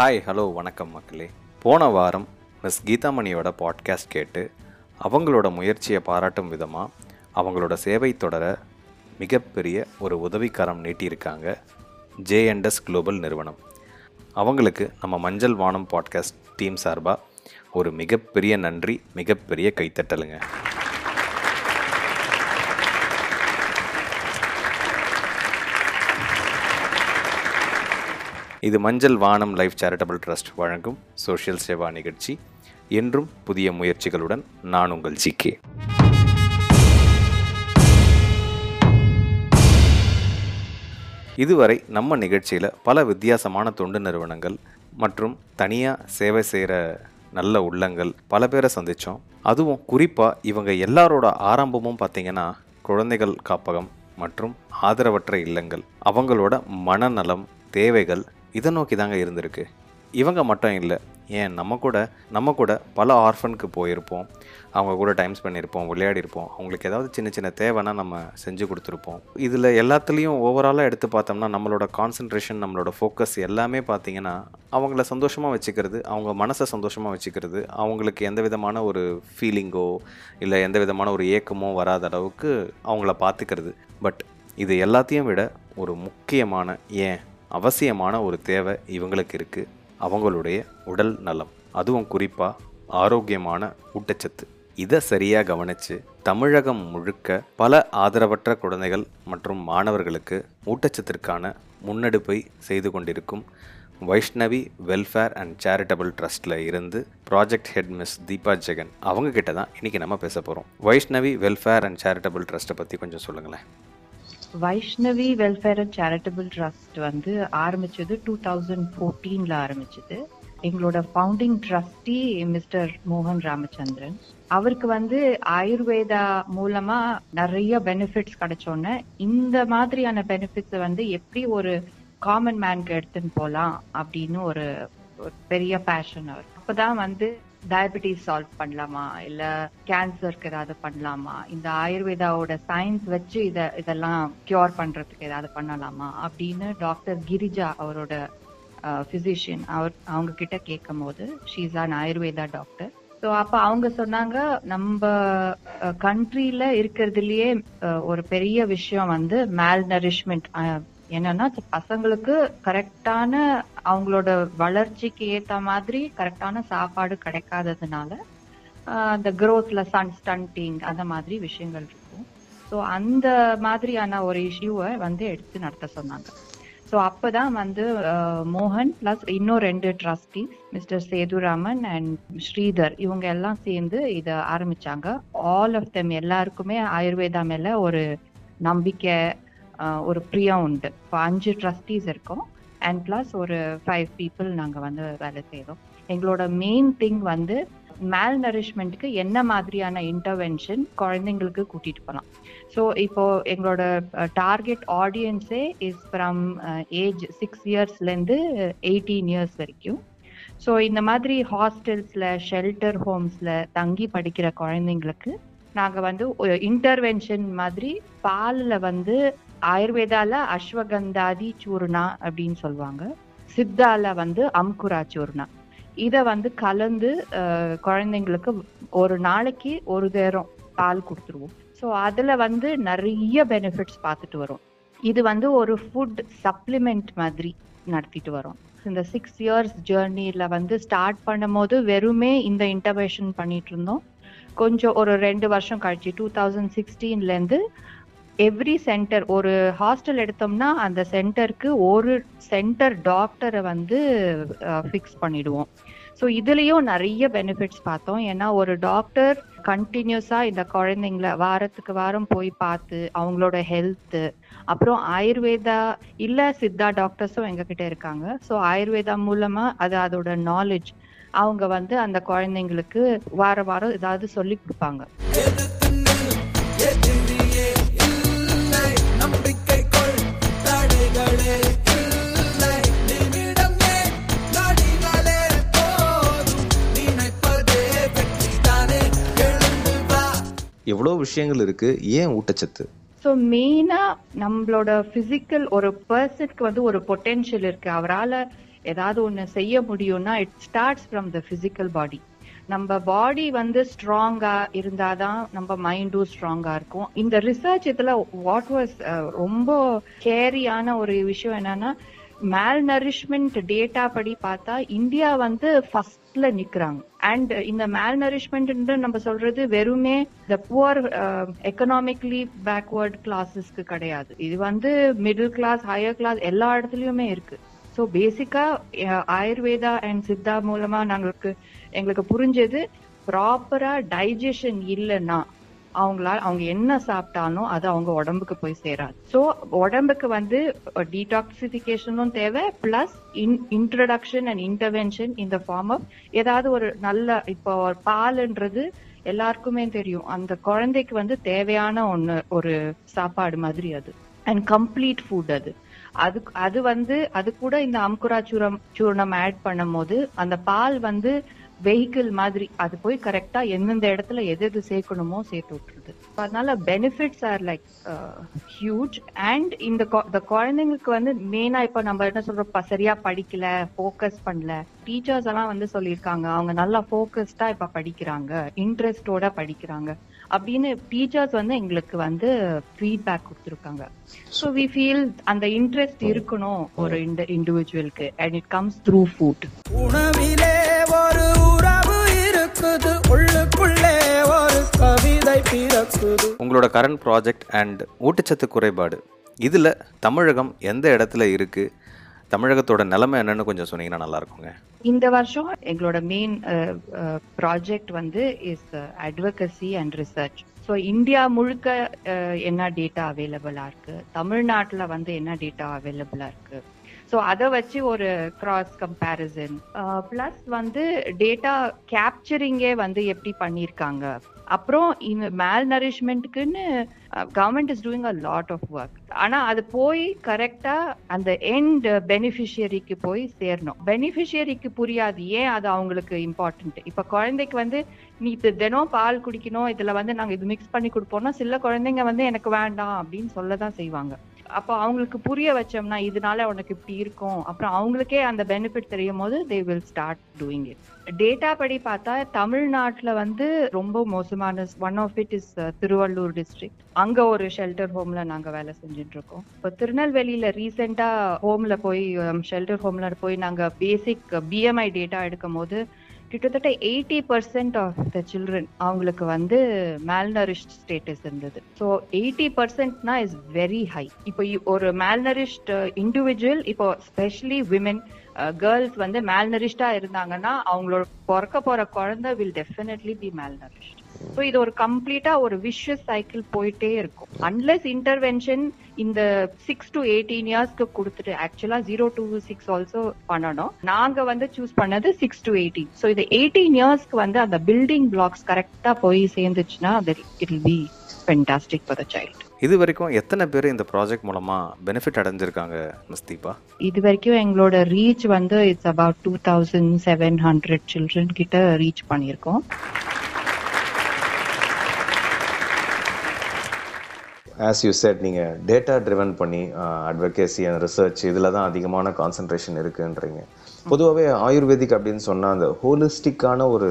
Hi hello வணக்கம் மக்களே. போன வாரம் மிஸ் கீதாமணியோட பாட்காஸ்ட் கேட்டு அவங்களோட முயற்சியை பாராட்டும் விதமாக அவங்களோட சேவை தொடர மிகப்பெரிய ஒரு உதவிக்கரம் நீட்டியிருக்காங்க ஜேஎன்எஸ் குளோபல் நிறுவனம். அவங்களுக்கு நம்ம மஞ்சள் வானம் பாட்காஸ்ட் டீம் சார்பாக ஒரு மிகப்பெரிய நன்றி மிகப்பெரிய கைத்தட்டலுங்க. இது Manjal Vaanam life charitable trust வழங்கும் சோஷியல் சேவா நிகழ்ச்சி. என்றும் புதிய முயற்சிகளுடன் நான் உங்கள் ஜிகே. இதுவரை நம்ம நிகழ்ச்சியில் பல வித்தியாசமான தொண்டு நிறுவனங்கள் மற்றும் தனியாக சேவை செய்கிற நல்ல உள்ளங்கள் பல பேரை சந்தித்தோம் அதுவும் குறிப்பாக இவங்க எல்லாரோட ஆரம்பமும் பார்த்திங்கன்னா குழந்தைகள் காப்பகம் மற்றும் ஆதரவற்ற இல்லங்கள். அவங்களோட மனநலம் தேவைகள் இதை நோக்கி தாங்க இருந்திருக்கு. இவங்க மட்டும் இல்லை ஏன் நம்ம கூட நம்ம கூட பல ஆர்ஃபனுக்கு போயிருப்போம். அவங்க கூட டைம் பண்ணியிருப்போம் விளையாடிருப்போம் அவங்களுக்கு ஏதாவது சின்ன சின்ன தேவைன்னா நம்ம செஞ்சு கொடுத்துருப்போம். இதில் எல்லாத்துலேயும் ஓவராலாக எடுத்து பார்த்தோம்னா நம்மளோட கான்சன்ட்ரேஷன் நம்மளோட ஃபோக்கஸ் எல்லாமே பார்த்திங்கன்னா அவங்கள சந்தோஷமாக வச்சுக்கிறது அவங்க மனசை சந்தோஷமாக வச்சுக்கிறது அவங்களுக்கு எந்த விதமான ஒரு ஃபீலிங்கோ இல்லை எந்த விதமான ஒரு ஏக்கமோ வராத அளவுக்கு அவங்கள பார்த்துக்கிறது. பட் இது எல்லாத்தையும் விட ஒரு முக்கியமான ஏன் அவசியமான ஒரு தேவை இவங்களுக்கு இருக்குது அவங்களுடைய உடல் நலம். அதுவும் குறிப்பாக ஆரோக்கியமான ஊட்டச்சத்து. இதை சரியாக கவனித்து தமிழகம் முழுக்க பல ஆதரவற்ற குழந்தைகள் மற்றும் மாணவர்களுக்கு ஊட்டச்சத்திற்கான முன்னெடுப்பை செய்து கொண்டிருக்கும் வைஷ்ணவி வெல்ஃபேர் அண்ட் சேரிட்டபிள் ட்ரஸ்ட்டில் இருந்து project head miss Deepa Jagan. அவங்க கிட்ட தான் இன்றைக்கி நம்ம பேச போகிறோம் வைஷ்ணவி வெல்ஃபேர் அண்ட் சேரிட்டபிள் ட்ரஸ்ட்டை பற்றி கொஞ்சம் சொல்லுங்களேன். Vaishnavi welfare and charitable trust வந்து ஆரம்பிச்சது டூ தௌசண்ட் ஃபோர்டீன்ல ஆரம்பிச்சது. எங்களோட ஃபவுண்டிங் ட்ரஸ்டி மிஸ்டர் மோகன் ராமச்சந்திரன் அவருக்கு வந்து ஆயுர்வேதா மூலமா நிறைய பெனிஃபிட்ஸ் கிடைச்சோன்னே இந்த மாதிரியான பெனிஃபிட்ஸ் வந்து எப்படி ஒரு காமன் மேனுக்கு எடுத்துன்னு போலாம் அப்படின்னு ஒரு பெரிய பேஷன் அவர். அப்பதான் வந்து டயபிட்டிஸ் சால்வ் பண்ணலாமா? இல்ல கேன்சருக்கு ஏதாவது பண்ணலாமா? இந்த ஆயுர்வேதாவோட சயின்ஸ் வச்சு இத இதெல்லாம் கியூர் பண்றதுக்கு ஏதாவது பண்ணலாமா? அப்படின்னு டாக்டர் கிரிஜா அவரோட பிசிஷியன் அவர் அவங்க கிட்ட கேட்கும் போது she's an Ayurveda doctor so அப்ப அவங்க சொன்னாங்க நம்ம கண்ட்ரில இருக்கிறதுலயே ஒரு பெரிய விஷயம் வந்து மேல் நரிஷ்மெண்ட் என்னன்னா பசங்களுக்கு கரெக்டான அவங்களோட வளர்ச்சிக்கு ஏத்த மாதிரி கரெக்டான சாப்பாடு கிடைக்காததுனால அந்த க்ரோத்ல சன் ஸ்டன்டிங் அந்த மாதிரி விஷயங்கள் இருக்கும். ஸோ அந்த மாதிரியான ஒரு இஷ்யூவை வந்து எடுத்து நடத்த சொன்னாங்க. ஸோ அப்பதான் வந்து மோகன் பிளஸ் இன்னும் ரெண்டு trustee mister Sethuraman and Sridhar இவங்க எல்லாம் சேர்ந்து இதை ஆரம்பிச்சாங்க. ஆல் ஆஃப் தெம் எல்லாருக்குமே ஆயுர்வேதா மேல ஒரு நம்பிக்கை ஒரு ப்ரியா உண்டு. இப்போ அஞ்சு ட்ரஸ்டீஸ் இருக்கோம். அண்ட் ப்ளஸ் ஒரு ஃபைவ் பீப்புள் நாங்கள் வந்து வேலை செய்கிறோம் எங்களோட மெயின் திங் வந்து மேல் நரிஷ்மெண்ட்டுக்கு என்ன மாதிரியான இன்டர்வென்ஷன் குழந்தைங்களுக்கு கூட்டிட்டு போகலாம் ஸோ இப்போ எங்களோட டார்கெட் ஆடியன்ஸே இஸ் ஃப்ரம் ஏஜ் சிக்ஸ் இயர்ஸ்லேருந்து எயிட்டீன் இயர்ஸ் வரைக்கும். ஸோ இந்த மாதிரி ஹாஸ்டல்ஸில் ஷெல்டர் ஹோம்ஸில் தங்கி படிக்கிற குழந்தைங்களுக்கு நாங்கள் வந்து இன்டர்வென்ஷன் மாதிரி பாலில் வந்து ஆயுர்வேதால அஸ்வகந்தாதி சூர்ணா அப்படின்னு சொல்லுவாங்க. சித்தால வந்து அம்குரா சூர்ணா. இதை வந்து கலந்து குழந்தைங்களுக்கு ஒரு நாளைக்கு ஒரு தேரம் பால் கொடுத்துருவோம். ஸோ அதில் வந்து நிறைய பெனிஃபிட்ஸ் பார்த்துட்டு வரோம். இது வந்து ஒரு ஃபுட் சப்ளிமெண்ட் மாதிரி நடத்திட்டு வரோம். இந்த சிக்ஸ் இயர்ஸ் ஜேர்னியில் வந்து ஸ்டார்ட் பண்ணும் போது வெறுமே இந்த இன்டர்வேஷன் பண்ணிட்டு இருந்தோம். கொஞ்சம் ஒரு ரெண்டு வருஷம் கழிச்சு டூ தௌசண்ட் சிக்ஸ்டீன்லேருந்து எவ்ரி சென்டர் ஒரு ஹாஸ்டல் எடுத்தோம்னா அந்த சென்டருக்கு ஒரு சென்டர் டாக்டரை வந்து ஃபிக்ஸ் பண்ணிடுவோம். ஸோ இதுலேயும் நிறைய பெனிஃபிட்ஸ் பார்த்தோம். ஏன்னா ஒரு டாக்டர் கண்டினியூஸாக இந்த குழந்தைங்கள வாரத்துக்கு வாரம் போய் பார்த்து அவங்களோட ஹெல்த்து அப்புறம் ஆயுர்வேதா இல்லை சித்தா டாக்டர்ஸும் எங்ககிட்ட இருக்காங்க. ஸோ ஆயுர்வேதா மூலமாக அது அதோட நாலேஜ் அவங்க வந்து அந்த குழந்தைங்களுக்கு வார வாரம் ஏதாவது சொல்லி கொடுப்பாங்க. எவ்வளோ விஷயங்கள் இருக்குது ஏன் ஊட்டச்சத்து? ஸோ மெயினாக நம்மளோட ஃபிசிக்கல் ஒரு பர்சனுக்கு வந்து ஒரு பொட்டென்ஷியல் இருக்கு. அவரால் ஏதாவது ஒன்று செய்ய முடியும்னா it starts from the physical body நம்ம பாடி வந்து ஸ்ட்ராங்கா இருந்தாதான் நம்ம மைண்டும் ஸ்ட்ராங்கா இருக்கும். இந்த ரிசர்ச் இதுல வாட் வாஸ் ரொம்ப கேரியான ஒரு விஷயம் என்னன்னா மேல் நரிஷ்மெண்ட் டேட்டா படி பார்த்தா இந்தியா வந்து ஃபர்ஸ்ட்ல நிக்கிறாங்க. அண்ட் இந்த மேல் நரிஷ்மெண்ட் நம்ம சொல்றது வெறுமே இந்த புவர் எக்கனாமிக்லி பேக்வர்ட் கிளாஸஸ்க்கு கிடையாது. இது வந்து மிடில் கிளாஸ் ஹையர் கிளாஸ் எல்லா இடத்துலயுமே இருக்கு. ஸோ பேசிக்கா ஆயுர்வேதா அண்ட் சித்தா மூலமா நாங்களுக்கு எங்களுக்கு புரிஞ்சது ப்ராப்பரா டைஜஷன் இல்லைன்னா அவங்களால அவங்க என்ன சாப்பிட்டாலும் அது அவங்க உடம்புக்கு போய் சேராது. ஸோ உடம்புக்கு வந்து டீடாக்சிபிகேஷனும் தேவை பிளஸ் இன்ட்ரடக்ஷன் அண்ட் இன்டர்வென்ஷன் இந்த ஃபார்ம் ஆஃப் ஏதாவது ஒரு நல்ல இப்போ பால்ன்றது எல்லாருக்குமே தெரியும். அந்த குழந்தைக்கு வந்து தேவையான ஒண்ணு ஒரு சாப்பாடு மாதிரி அது. அண்ட் கம்ப்ளீட் ஃபுட் அது. அது அது வந்து அது கூட இந்த அம்குரா சூரம் சூர்ணம் ஆட் பண்ணும் போது அந்த பால் வந்து வெஹிக்கிள் மாதிரி அது போய் கரெக்டா எந்தெந்த இடத்துல எது எது சேர்க்கணுமோ சேர்த்து விட்டுருது. அதனால benefits are like huge and இந்த குழந்தைங்களுக்கு வந்து மெயினா இப்ப நம்ம என்ன சொல்றோம்? சரியா படிக்கல ஃபோக்கஸ் பண்ணல. டீச்சர்ஸ் எல்லாம் வந்து சொல்லியிருக்காங்க அவங்க நல்லா ஃபோக்கஸ்டா இப்ப படிக்கிறாங்க இன்ட்ரெஸ்டோட படிக்கிறாங்க அப்படின்னு டீச்சர்ஸ் வந்து எங்களுக்கு வந்து ஃபீட்பேக் கொடுத்துருக்காங்க. ஸோ வி ஃபீல் அந்த இன்ட்ரெஸ்ட் இருக்கணும் ஒரு இண்டிவிஜுவலுக்கு and it comes through food உணவிலே ஒரு உறவு இருக்குது உள்ளுக்குள்ளே ஒரு கவிதை பிறக்குது. உங்களோட கரண்ட் ப்ராஜெக்ட் அண்ட் ஊட்டச்சத்து குறைபாடு. இதில் தமிழகம் எந்த இடத்துல இருக்குது தமிழகத்தோட நிலைமை என்னன்னு கொஞ்சம் சொன்னீங்கன்னா நல்லா இருக்குங்க இந்த வருஷம் எங்களோட மெயின் ப்ராஜெக்ட் வந்து is advocacy and research so India முழுக்க என்ன டேட்டா அவைலபிளா இருக்கு? தமிழ்நாட்டில் வந்து என்ன டேட்டா அவைலபிளா இருக்கு? ஸோ அதை வச்சு ஒரு கிராஸ் கம்பேரிசன் பிளஸ் வந்து டேட்டா கேப்சரிங்கே வந்து எப்படி பண்ணியிருக்காங்க? அப்புறம் இந்த மேல் நரிஷ்மெண்ட்டுக்குன்னு government is doing a lot of work ஆனா அது போய் கரெக்டா அந்த எண்ட் பெனிஃபிஷியரிக்கு போய் சேரணும். பெனிஃபிஷியரிக்கு புரியாது. ஏன் அது அவங்களுக்கு இம்பார்ட்டன்ட் இப்ப குழந்தைக்கு வந்து நீ இது தினம் பால் குடிக்கணும். இதுல வந்து நாங்க இது மிக்ஸ் பண்ணி கொடுப்போம்னா சில குழந்தைங்க வந்து எனக்கு வேண்டாம் அப்படின்னு சொல்லதான் செய்வாங்க. அப்போ அவங்களுக்கு புரிய வச்சோம்னா இதனால உனக்கு இப்படி இருக்கும். அப்புறம் அவங்களுக்கே அந்த பெனிஃபிட் தெரியும் போது they will start doing it data படி பார்த்தா தமிழ்நாட்டில் வந்து ரொம்ப மோசமான one of it is Thiruvallur district அங்கே ஒரு ஷெல்டர் ஹோம்ல நாங்கள் வேலை செஞ்சுட்டு இருக்கோம். இப்போ திருநெல்வேலியில் ரீசெண்டாக ஹோம்ல போய் um, ஷெல்டர் ஹோம்ல போய் நாங்கள் பேசிக் பிஎம்ஐ uh, டேட்டா எடுக்கும் போது கிட்டத்தட்ட eighty percent of the children அவங்களுக்கு வந்து மேல்நரிஷ்ட் ஸ்டேட்டஸ் இருந்தது. ஸோ எயிட்டி பர்சன்ட்னா இஸ் வெரி ஹை இப்போ ஒரு மேல்நரிஷ்ட் இண்டிவிஜுவல் uh, இப்போ ஸ்பெஷலி விமென் கேர்ள்ஸ் வந்து மேல்நரிஷ்டா இருந்தாங்கன்னா அவங்களோட பிறக்க போற குழந்தை will definitely be malnourished so இது ஒரு கம்ப்ளீட்டா ஒரு விஷஸ் சைக்கிள் போயிட்டே இருக்கும். அன்லெஸ் இன்டர்வென்ஷன் இந்த சிக்ஸ் டு எயிட்டீன் இயர்ஸ்க்கு கொடுத்துட்டு ஆக்சுவலா ஜீரோ டு சிக்ஸ் ஆல்சோ பண்ணணும். நாங்க வந்து சூஸ் பண்ணது சிக்ஸ் டு எயிட்டீன் ஸோ இது எயிட்டீன் இயர்ஸ்க்கு வந்து அந்த பில்டிங் பிளாக்ஸ் கரெக்டா போய் சேர்ந்துச்சுன்னா it will be fantastic for the child இது வரைக்கும் எத்தனை பேர் இந்த ப்ராஜெக்ட் மூலமா பெனிஃபிட் அடைஞ்சிருக்காங்க மிஸ் தீபா? இது வரைக்கும் எங்களோட ரீச் வந்து it's about two thousand seven hundred children கிட்ட ரீச் பண்ணியிருக்கோம். ஆஸ் யூ செட் நீங்கள் டேட்டா ட்ரிவன் பண்ணி அட்வொகேசி அண்ட் ரிசர்ச் இதில் தான் அதிகமான கான்சன்ட்ரேஷன் இருக்குன்றீங்க. பொதுவாகவே ஆயுர்வேதிக் அப்படின்னு சொன்னால் அந்த ஹோலிஸ்டிக்கான ஒரு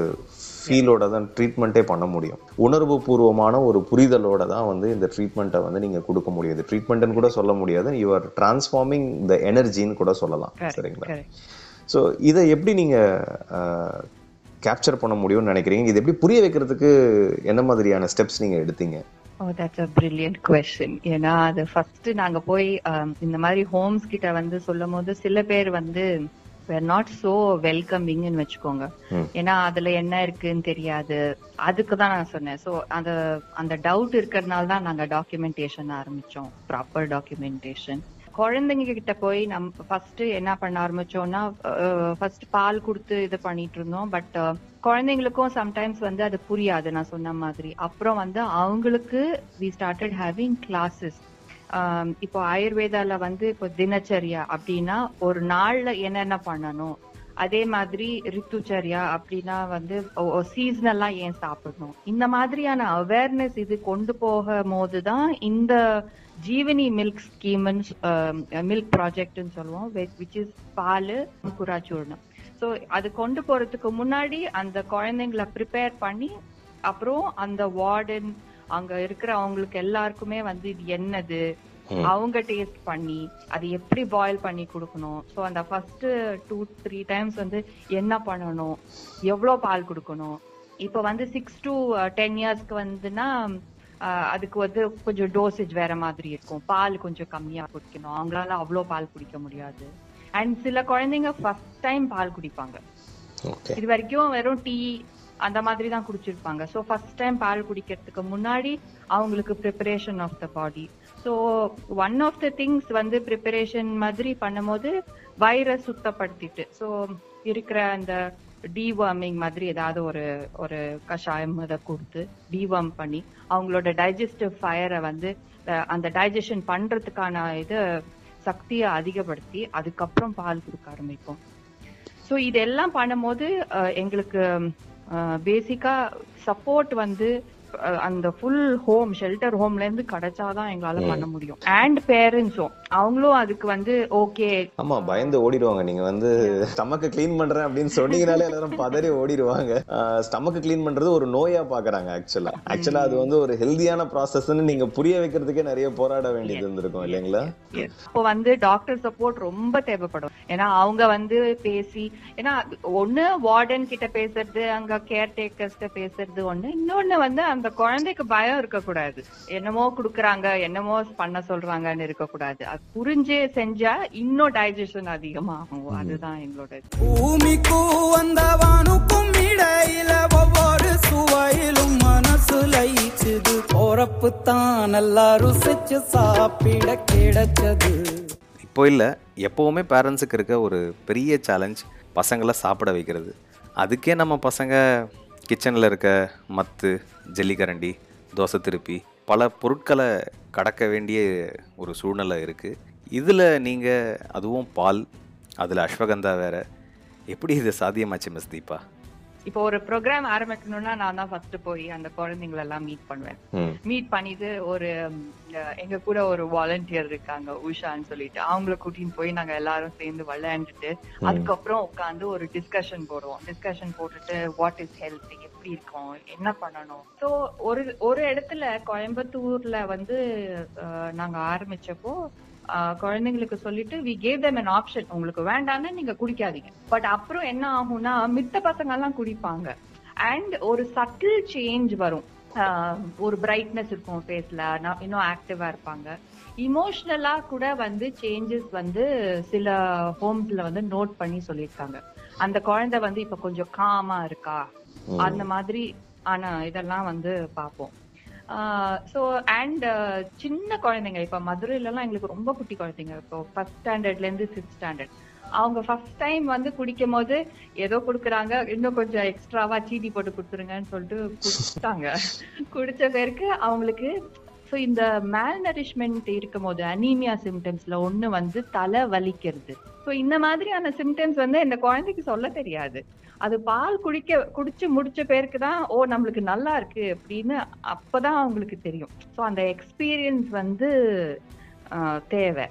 ஃபீலோட தான் ட்ரீட்மெண்ட்டே பண்ண முடியும். உணர்வு பூர்வமான ஒரு புரிதலோட தான் வந்து இந்த ட்ரீட்மெண்ட்டை வந்து நீங்கள் கொடுக்க முடியாது ட்ரீட்மெண்ட்னு கூட சொல்ல முடியாது. யூ ஆர் டிரான்ஸ்ஃபார்மிங் த எனர்ஜின்னு கூட சொல்லலாம். சரிங்களா? ஸோ இதை எப்படி நீங்கள் கேப்சர் பண்ண முடியும்னு நினைக்கிறீங்க? இது எப்படி புரிய வைக்கிறதுக்கு என்ன மாதிரியான ஸ்டெப்ஸ் நீங்கள் எடுத்தீங்க? Oh that's a brilliant question ஏன்னா அது ஃபர்ஸ்ட் நாங்க போய் இந்த மாதிரி ஹோம்ஸ் கிட்ட வந்து சொல்லும் போது சில பேர் வந்து வேர் நாட் சோ வெல்கமிங்னு வச்சுக்கோங்க. ஏன்னா அதுல என்ன இருக்குன்னு தெரியாது. அதுக்கு தான் நான் சொன்னேன். ஸோ அந்த அந்த டவுட் இருக்கிறதுனால தான் நாங்க டாக்குமெண்டேஷன் ஆரம்பிச்சோம். ப்ராப்பர் டாக்குமெண்டேஷன் குழந்தைங்க கிட்ட போய் நம்ம ஃபர்ஸ்ட் என்ன பண்ண ஆரம்பிச்சோம்னா ஃபர்ஸ்ட் பால் கொடுத்து இது பண்ணிட்டு இருந்தோம். பட் குழந்தைங்களுக்கும் சம்டைம்ஸ் வந்து அது புரியாது நான் சொன்ன மாதிரி. அப்புறம் வந்து அவங்களுக்கு வி ஸ்டார்டட் ஹேவிங் கிளாஸஸ் இப்போ ஆயுர்வேதால வந்து இப்போ தினச்சரியா அப்படின்னா ஒரு நாள்ல என்னென்ன பண்ணணும்? அதே மாதிரி ரித்துச்சரியா அப்படின்னா வந்து சீசனலா ஏன் சாப்பிடணும்? இந்த மாதிரியான அவேர்னஸ் இது கொண்டு போகும் போதுதான் இந்த ஜீவனி மில்க் ஸ்கீம்னு மில்க் ப்ராஜெக்ட்னு சொல்லுவோம் விச் இஸ் பால் குரா சூர்ணம். ஸோ அது கொண்டு போறதுக்கு முன்னாடி அந்த குழந்தைங்களை ப்ரிப்பேர் பண்ணி அப்புறம் அந்த வார்டன் அங்க இருக்கிற அவங்களுக்கு எல்லாருக்குமே வந்து இது என்னது? அவங்க டேஸ்ட் பண்ணி அது எப்படி பாயில் பண்ணி கொடுக்கணும்? ஸோ அந்த ஃபர்ஸ்ட் டூ த்ரீ டைம்ஸ் வந்து என்ன பண்ணணும்? எவ்வளோ பால் கொடுக்கணும்? இப்போ வந்து சிக்ஸ் டு டென் இயர்ஸ்க்கு வந்துன்னா ஆஹ், அதுக்கு வந்து கொஞ்சம் டோசேஜ் வேற மாதிரி இருக்கும். பால் கொஞ்சம் கம்மியா குடிக்கணும். அவங்களால அவ்வளோ பால் குடிக்க முடியாது. அண்ட் சில குழந்தைங்க ஃபர்ஸ்ட் டைம் பால் குடிப்பாங்க. இது வரைக்கும் வெறும் டீ அந்த மாதிரி தான் குடிச்சிருப்பாங்க. ஸோ ஃபர்ஸ்ட் டைம் பால் குடிக்கிறதுக்கு முன்னாடி அவங்களுக்கு preparation of the body so one of the things வந்து ப்ரிப்பரேஷன் மாதிரி பண்ணும்போது வயிறை சுத்தப்படுத்திட்டு ஸோ இருக்கிற அந்த டிவார்மிங் மாதிரி ஏதாவது ஒரு ஒரு கஷாயம் அதை கொடுத்து டிவார்ம் பண்ணி அவங்களோட டைஜஸ்டிவ் ஃபயரை வந்து அந்த டைஜஷன் பண்றதுக்கான இது சக்தியை அதிகப்படுத்தி அதுக்கப்புறம் பால் கொடுக்க ஆரம்பிப்போம். ஸோ இதெல்லாம் பண்ணும்போது எங்களுக்கு பேசிக்கா சப்போர்ட் வந்து அந்த ஃபுல் ஹோம் ஷெல்டர் ஹோம்ல இருந்து கிடைச்சாதான் எங்களால பண்ண முடியும். அண்ட் பேரண்ட்ஸும் அவங்களும் அதுக்கு வந்து ஓகே ஆமா பயந்து ஓடிடுவாங்க. நீங்க வந்து ஸ்டமக்க க்ளீன் பண்றேன் அப்படின்னு சொன்னீங்கனாலே எல்லாரும் பதறி ஓடிடுவாங்க. ஸ்டமக்க க்ளீன் பண்றது ஒரு நோயா பாக்குறாங்க ஆக்சுவலா ஆக்சுவலா அது வந்து ஒரு ஹெல்தியான ப்ராசஸ்ன்னு நீங்க புரிய வைக்கிறதுக்கே நிறைய போராட வேண்டியது இருந்திருக்கும் இல்லைங்களா? இப்போ வந்து டாக்டர் சப்போர்ட் ரொம்ப தேவைப்படும். ஏன்னா அவங்க வந்து பேசி ஏன்னா ஒண்ணு வார்டன் கிட்ட பேசுறது அங்க கேர் டேக்கர்ஸ் பேசுறது ஒண்ணு. இன்னொன்னு வந்து அந்த குழந்தைக்கு பயம் இருக்கக்கூடாது. என்னமோ குடுக்குறாங்க என்னமோ பண்ண சொல்றாங்கன்னு இருக்கக்கூடாது. புரிஞ்சு செஞ்சா இன்னும் டைஜஷன் அதிகமாகும். அதுதான் எங்களோட. பூமிக்கும் அந்த வானுக்கும் இடையில ஒவ்வொரு சுவையிலும் மனசு லயிச்சுது போறப்பு தான் நல்லா ருசிச்சு சாப்பிட கிடைச்சது. இப்போ இல்லை எப்போவுமே பேரண்ட்ஸுக்கு இருக்க ஒரு பெரிய சேலஞ்ச் பசங்களை சாப்பிட வைக்கிறது. அதுக்கே நம்ம பசங்க கிச்சனில் இருக்க மத்து ஜல்லிக்கரண்டி தோசை திருப்பி பல பொருட்களை கடக்க வேண்டிய ஒரு சூழ்நிலை இருக்குது இதில் நீங்கள் அதுவும் பால் அதில் அஸ்வகந்தா வேற எப்படி இது சாத்தியமாச்சு மிஸ் தீபா? இப்போ ஒரு ப்ரோக்ராம் ஆரம்பிக்கணும்னா நான் தான் ஃபர்ஸ்ட் போய் அந்த குழந்தைங்களை எல்லாம் மீட் பண்ணுவேன். மீட் பண்ணிட்டு ஒரு எங்க கூட ஒரு வாலண்டியர் இருக்காங்க உஷான்னு சொல்லிட்டு. அவங்கள கூட்டின்னு போய் நாங்க எல்லாரும் சேர்ந்து விளையாண்டுட்டு அதுக்கப்புறம் உட்காந்து ஒரு டிஸ்கஷன் போடுவோம். டிஸ்கஷன் போட்டுட்டு வாட் இஸ் ஹெல்த் எப்படி இருக்கும் என்ன பண்ணணும்? சோ ஒரு ஒரு இடத்துல கோயம்புத்தூர்ல வந்து நாங்க ஆரம்பிச்சப்போ குழந்தைங்களுக்கு சொல்லிட்டு we gave them an option உங்களுக்கு வேண்டாம்னா நீங்க குடிக்காதீங்க. பட் அப்புறம் என்ன ஆகும்னா மித்த பசங்க எல்லாம் குடிப்பாங்க. அண்ட் ஒரு சட்டில் சேஞ்ச் வரும். ஒரு பிரைட்னஸ் இருக்கும் ஃபேஸ்ல இன்னும் ஆக்டிவா இருப்பாங்க. இமோஷனலா கூட வந்து சேஞ்சஸ் வந்து சில ஹோம்ஸ்ல வந்து நோட் பண்ணி சொல்லியிருக்காங்க. அந்த குழந்தை வந்து இப்ப கொஞ்சம் காமா இருக்கா? அந்த மாதிரி ஆனா இதெல்லாம் வந்து பார்ப்போம். ஸோ அண்ட் சின்ன குழந்தைங்க. இப்ப மதுரையிலலாம் எங்களுக்கு ரொம்ப குட்டி குழந்தைங்க. இப்போ ஃபர்ஸ்ட் ஸ்டாண்டர்ட்ல இருந்து ஸ்டாண்டர்ட் அவங்க ஃபர்ஸ்ட் டைம் வந்து குடிக்கும் போது ஏதோ குடுக்குறாங்க. இன்னும் கொஞ்சம் எக்ஸ்ட்ராவா சீனி போட்டு கொடுத்துருங்கன்னு சொல்லிட்டு குடிச்சிட்டாங்க குடிச்ச பேருக்கு அவங்களுக்கு ஸோ இந்த மேல் நரிஷ்மெண்ட் இருக்கும் போது அனீமியா சிம்டம்ஸ்ல ஒன்று வந்து தலை வலிக்கிறது. ஸோ இந்த மாதிரியான சிம்டம்ஸ் வந்து இந்த குழந்தைக்கு சொல்ல தெரியாது. அது பால் குடிக்க குடிச்சு முடிச்ச பேருக்கு தான் ஓ நம்மளுக்கு நல்லா இருக்கு அப்படின்னு அப்பதான் அவங்களுக்கு தெரியும். ஸோ அந்த எக்ஸ்பீரியன்ஸ் வந்து தேவை.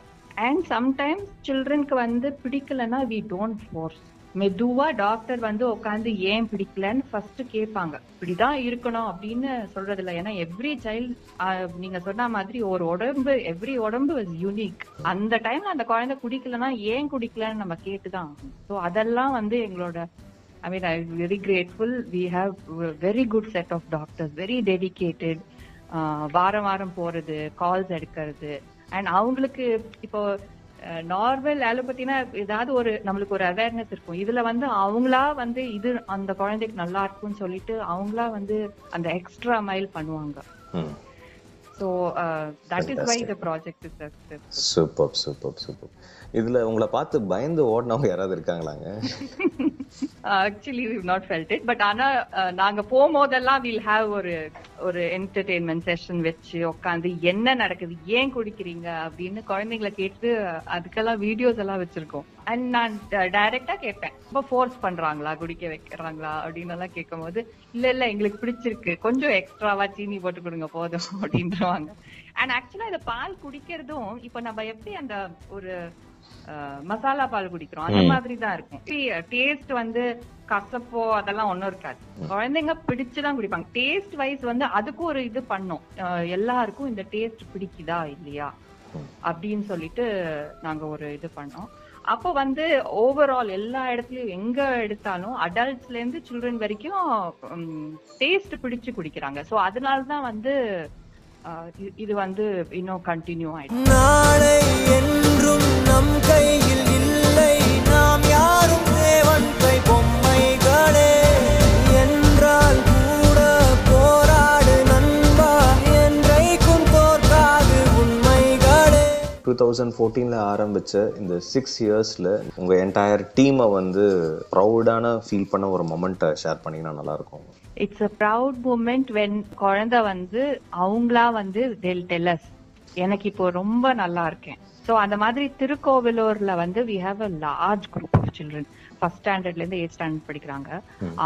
அண்ட் சம்டைம்ஸ் சில்ட்ரனுக்கு வந்து பிடிக்கலன்னா வி டோன்ட் ஃபோர்ஸ் மெதுவா டாக்டர் வந்து உட்காந்து ஏன் பிடிக்கலன்னு ஃபர்ஸ்ட் கேட்பாங்க. இப்படிதான் இருக்கணும் அப்படின்னு சொல்றது இல்லை ஏன்னா எவ்ரி சைல்ட் நீங்க சொன்ன மாதிரி ஒரு உடம்பு எவ்ரி உடம்பு இஸ் யூனிக் அந்த டைம்ல அந்த குழந்தை குடிக்கலன்னா ஏன் குடிக்கலன்னு நம்ம கேட்டுதான் ஸோ அதெல்லாம் வந்து எங்களோட I mean I very grateful we have very good set of doctors very dedicated வாரம் வாரம் போறது கால்ஸ் எடுக்கிறது. அண்ட் அவங்களுக்கு இப்போ நார்மல் அலோபதினா ஏதாவது ஒரு நம்மளுக்கு ஒரு அவேர்னஸ் இருக்கும். இதுல வந்து அவங்களா வந்து இது அந்த குழந்தைக்கு நல்லா இருக்கும்னு சொல்லிட்டு அவங்களா வந்து அந்த எக்ஸ்ட்ரா மைல் பண்ணுவாங்க. So that is why the project is super super super இதுல உங்களை பார்த்து பயந்து ஓடினவங்க யாராவது இருக்காங்களாங்க? Actually we not felt it but ஆனா நாங்க போகும்போதெல்லாம் வில் ஹாவ் ஒரு ஒரு என்டர்டெயின்மெண்ட் செஷன் வச்சு உட்காந்து என்ன நடக்குது ஏன் குடிக்கிறீங்க அப்படின்னு குழந்தைங்களை கேட்டு அதுக்கெல்லாம் வீடியோஸ் எல்லாம் வச்சிருக்கோம். அண்ட் நான் uh, டைரக்டா கேட்பேன். ரொம்ப ஃபோர்ஸ் பண்றாங்களா குடிக்க வைக்கிறாங்களா அப்படின்னு எல்லாம் கேட்கும் போது இல்ல இல்ல எங்களுக்கு பிடிச்சிருக்கு. கொஞ்சம் எக்ஸ்ட்ராவா சீனி போட்டு கொடுங்க போதும். அப்படின்றவாங்க. அண்ட் ஆக்சுவலா இந்த பால் குடிக்கிறதும் இப்ப நம்ம எப்படி அந்த ஒரு மசாலா பால் குடிக்கிறோம். அந்த மாதிரி தான் இருக்கும். டேஸ்ட் வந்து கசப்போ அதெல்லாம் ஒண்ணும் இருக்காது. குழந்தைங்க பிடிச்சுதான் குடிப்பாங்க. டேஸ்ட் வைஸ் வந்து அதுக்கும் ஒரு இது பண்ணும். எல்லாருக்கும் இந்த டேஸ்ட் பிடிக்குதா இல்லையா? அப்படின்னு சொல்லிட்டு நாங்க ஒரு இது பண்ணோம். அப்போ வந்து ஓவரால் எல்லா இடத்துலயும் எங்க எடுத்தாலும் அடல்ட்ஸ்ல இருந்து சில்ட்ரன் வரைக்கும் டேஸ்ட் பிடிச்சு குடிக்கிறாங்க. சோ அதனால தான் வந்து இது- வந்து இன்னும் கண்டினியூ ஆயிடுச்சு. நம் கையில் இல்லை. நாம் யாரும் தேவன் கை பொம்மைகளே. என்றால் கூட போராடு நண்பா. என்றைக்கும் தோற்காது உண்மைகளே. டூ தௌசண்ட் ஃபோர்டீனில் ஆரம்பிச்ச இந்த சிக்ஸ் இயர்ஸில் உங்கள் என்டையர் டீமை வந்து ப்ரௌடான ஃபீல் பண்ண ஒரு மொமெண்ட்டை ஷேர் பண்ணிங்கன்னா நல்லாயிருக்கும். It's a proud moment when குழந்தை வந்து அவங்களா வந்து tell us. எனக்கு இப்போ ரொம்ப நல்லா இருக்கேன். சோ அந்த மாதிரி திருக்கோவிலூர்ல வந்து we have a large group of children. First ஸ்டாண்டர்ட்ல இருந்து எயிட் ஸ்டாண்டர்ட் படிக்கிறாங்க.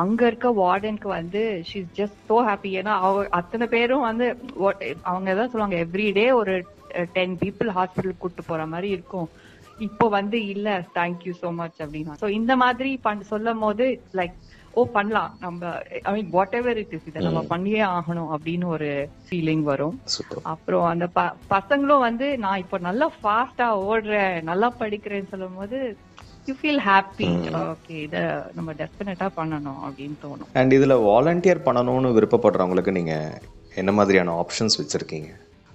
அங்க இருக்க வார்டனுக்கு வந்து ஷீஸ் ஜஸ்ட் சோ ஹாப்பி ஏன்னா அத்தனை பேரும் வந்து அவங்க தான் சொல்லுவாங்க எவ்ரிடே ஒரு டென் பீப்புள் ஹாஸ்பிட்டல் கூட்டு போற மாதிரி இருக்கும். இப்போ வந்து இல்ல தேங்க்யூ so மச் அப்படின்னா. சோ இந்த மாதிரி சொல்லும் போது லைக் ஓ பண்ணலாம். நம்ம I mean whatever it is இதை நம்ம பண்ணியே ஆகணும் அப்படின்னு ஒரு ஃபீலிங் வரும். அப்புறம் அந்த பசங்களும் வந்து நான் இப்போ நல்லா ஃபாஸ்டா ஓடுறேன் நல்லா படிக்கிறேன்னு சொல்லும் போது யூ ஃபீல் ஹாப்பி ஓகே இத நம்ம டெஃபினட்டா பண்ணணும் அப்படின்னு தோணும். அண்ட் இதில் வாலண்டியர் பண்ணணும்னு விருப்பப்படுறவங்களுக்கு நீங்கள் என்ன மாதிரியான ஆப்ஷன்ஸ் வச்சுருக்கீங்க?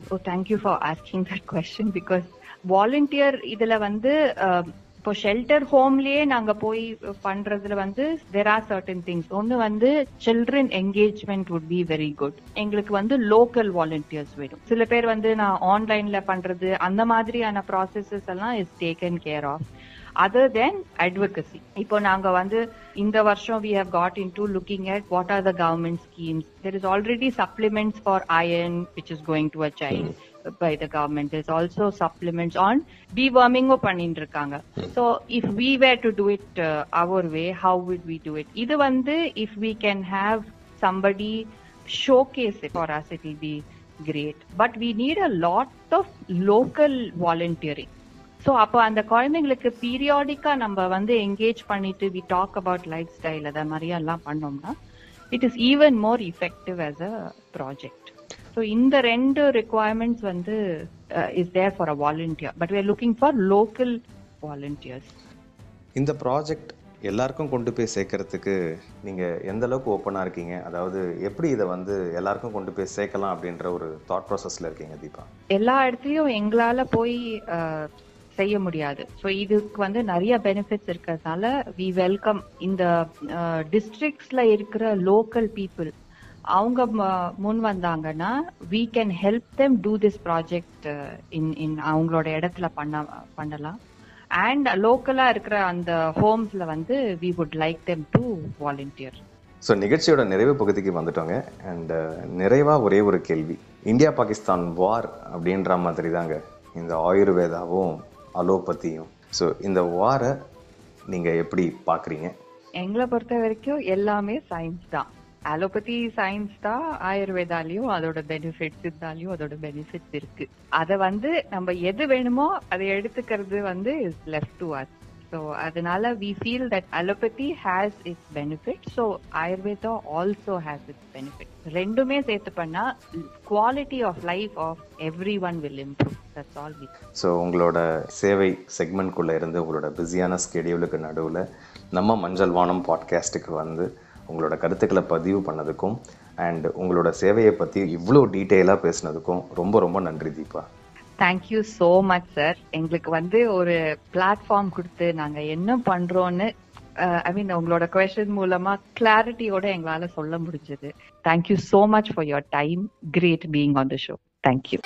ஓ thank you for asking that question because volunteer இதுல வந்து அஹ், இப்போ ஷெல்டர் ஹோம்லயே நாங்க போய் பண்றதுல வந்து தெர் ஆர் சர்டன் திங்ஸ் ஒன்னு வந்து children engagement would be very good எங்களுக்கு வந்து லோக்கல் வாலண்டியர்ஸ் வேணும். சில பேர் வந்து நான் ஆன்லைன்ல பண்றது அந்த மாதிரியான ப்ராசஸஸ் எல்லாம் is taken care of other then advocacy இப்போ நாங்க வந்து இந்த வருஷம் we have got into looking at what are the government schemes there is already supplements for iron which is going to a child by the government there's also supplements on deworming பண்ணிட்டு இருக்காங்க so if we were to do it uh, our way how would we do it இது வந்து if we can have somebody showcase it for us it will be great but we need a lot of local volunteering so அப்போ அந்த குழந்தைங்களுக்கு பீரியாடிக்கா நம்ம வந்து engage பண்ணிட்டு we talk about lifestyle அத மாதிரி எல்லாம் பண்ணோம்னா it is even more effective as a project so இந்த ரெண்டு ரெக்குவயர்மெண்ட்ஸ் வந்து is there for a volunteer but we are looking for local volunteers இந்த ப்ராஜெக்ட் எல்லாருக்கும் கொண்டு போய் சேர்க்கறதுக்கு நீங்கள் எந்த அளவுக்கு ஓப்பனாக இருக்கீங்க? அதாவது எப்படி இதை வந்து எல்லாருக்கும் கொண்டு போய் சேர்க்கலாம் அப்படின்ற ஒரு தாட் ப்ராசஸில் இருக்கீங்க தீபா? எல்லா இடத்துலயும் எங்களால போய் அஹ், செய்ய முடியாது. ஸோ இதுக்கு வந்து நிறைய பெனிஃபிட்ஸ் இருக்கிறதுனால வி வெல்கம் இந்த டிஸ்ட்ரிக்ட்ஸ்ல இருக்கிற லோக்கல் பீப்புள் அவங்க ம- முன் வந்தாங்கன்னா we can help them to this project in in அவங்களோட இடத்துல பண்ண பண்ணலாம். அண்ட் லோக்கலா இருக்கிற அந்த ஹோம்ஸ்ல வந்து we would like them to volunteer so நிகழ்ச்சியோட நிறைவு பகுதிக்கு வந்துட்டோங்க. அண்ட் நிறைவாக ஒரே ஒரு கேள்வி. இந்தியா பாகிஸ்தான் வார் அப்படின்ற மாதிரி தாங்க இந்த ஆயுர்வேதாவும் அலோபதியும். ஸோ இந்த வாரை நீங்கள் எப்படி பார்க்குறீங்க? எங்களை பொறுத்த வரைக்கும் எல்லாமே சயின்ஸ் தான். அலோபதி சயின்ஸ் தான் ஆயுர்வேதாலையும் அதோட பெனிஃபிட்ஸ் இருந்தாலையும் அதோட பெனிஃபிட்ஸ் இருக்கு. அதை வந்து நம்ம எது வேணுமோ அதை எடுத்துக்கிறது வந்து is left to us so அதனால we feel that allopathy has its benefit so ayurveda also has its benefit ரெண்டுமே சேர்த்து பண்ணா quality of life of every one will improve that's all we so உங்களோட சேவை செக்மெண்ட்குள்ளே இருந்து உங்களோட பிஸியான ஸ்கெடியூலுக்கு நடுவில் நம்ம மஞ்சள் வானம் பாட்காஸ்ட்டுக்கு வந்து உங்களோட கருத்துக்களை பதிவு பண்ணதுக்கும் அண்ட் உங்களோட சேவையை பற்றி இவ்வளோ டீட்டெயிலாக பேசுனதுக்கும் ரொம்ப ரொம்ப நன்றி Deepa. Thank you so much sir எங்களுக்கு வந்து ஒரு பிளாட்ஃபார்ம் கொடுத்து நாங்க என்ன பண்றோம்னு uh, ஐ மீன் உங்களோட கொஸ்டின் மூலமா கிளாரிட்டியோட எங்களால சொல்ல முடிஞ்சது. Thank you so much for your time great being on the show thank you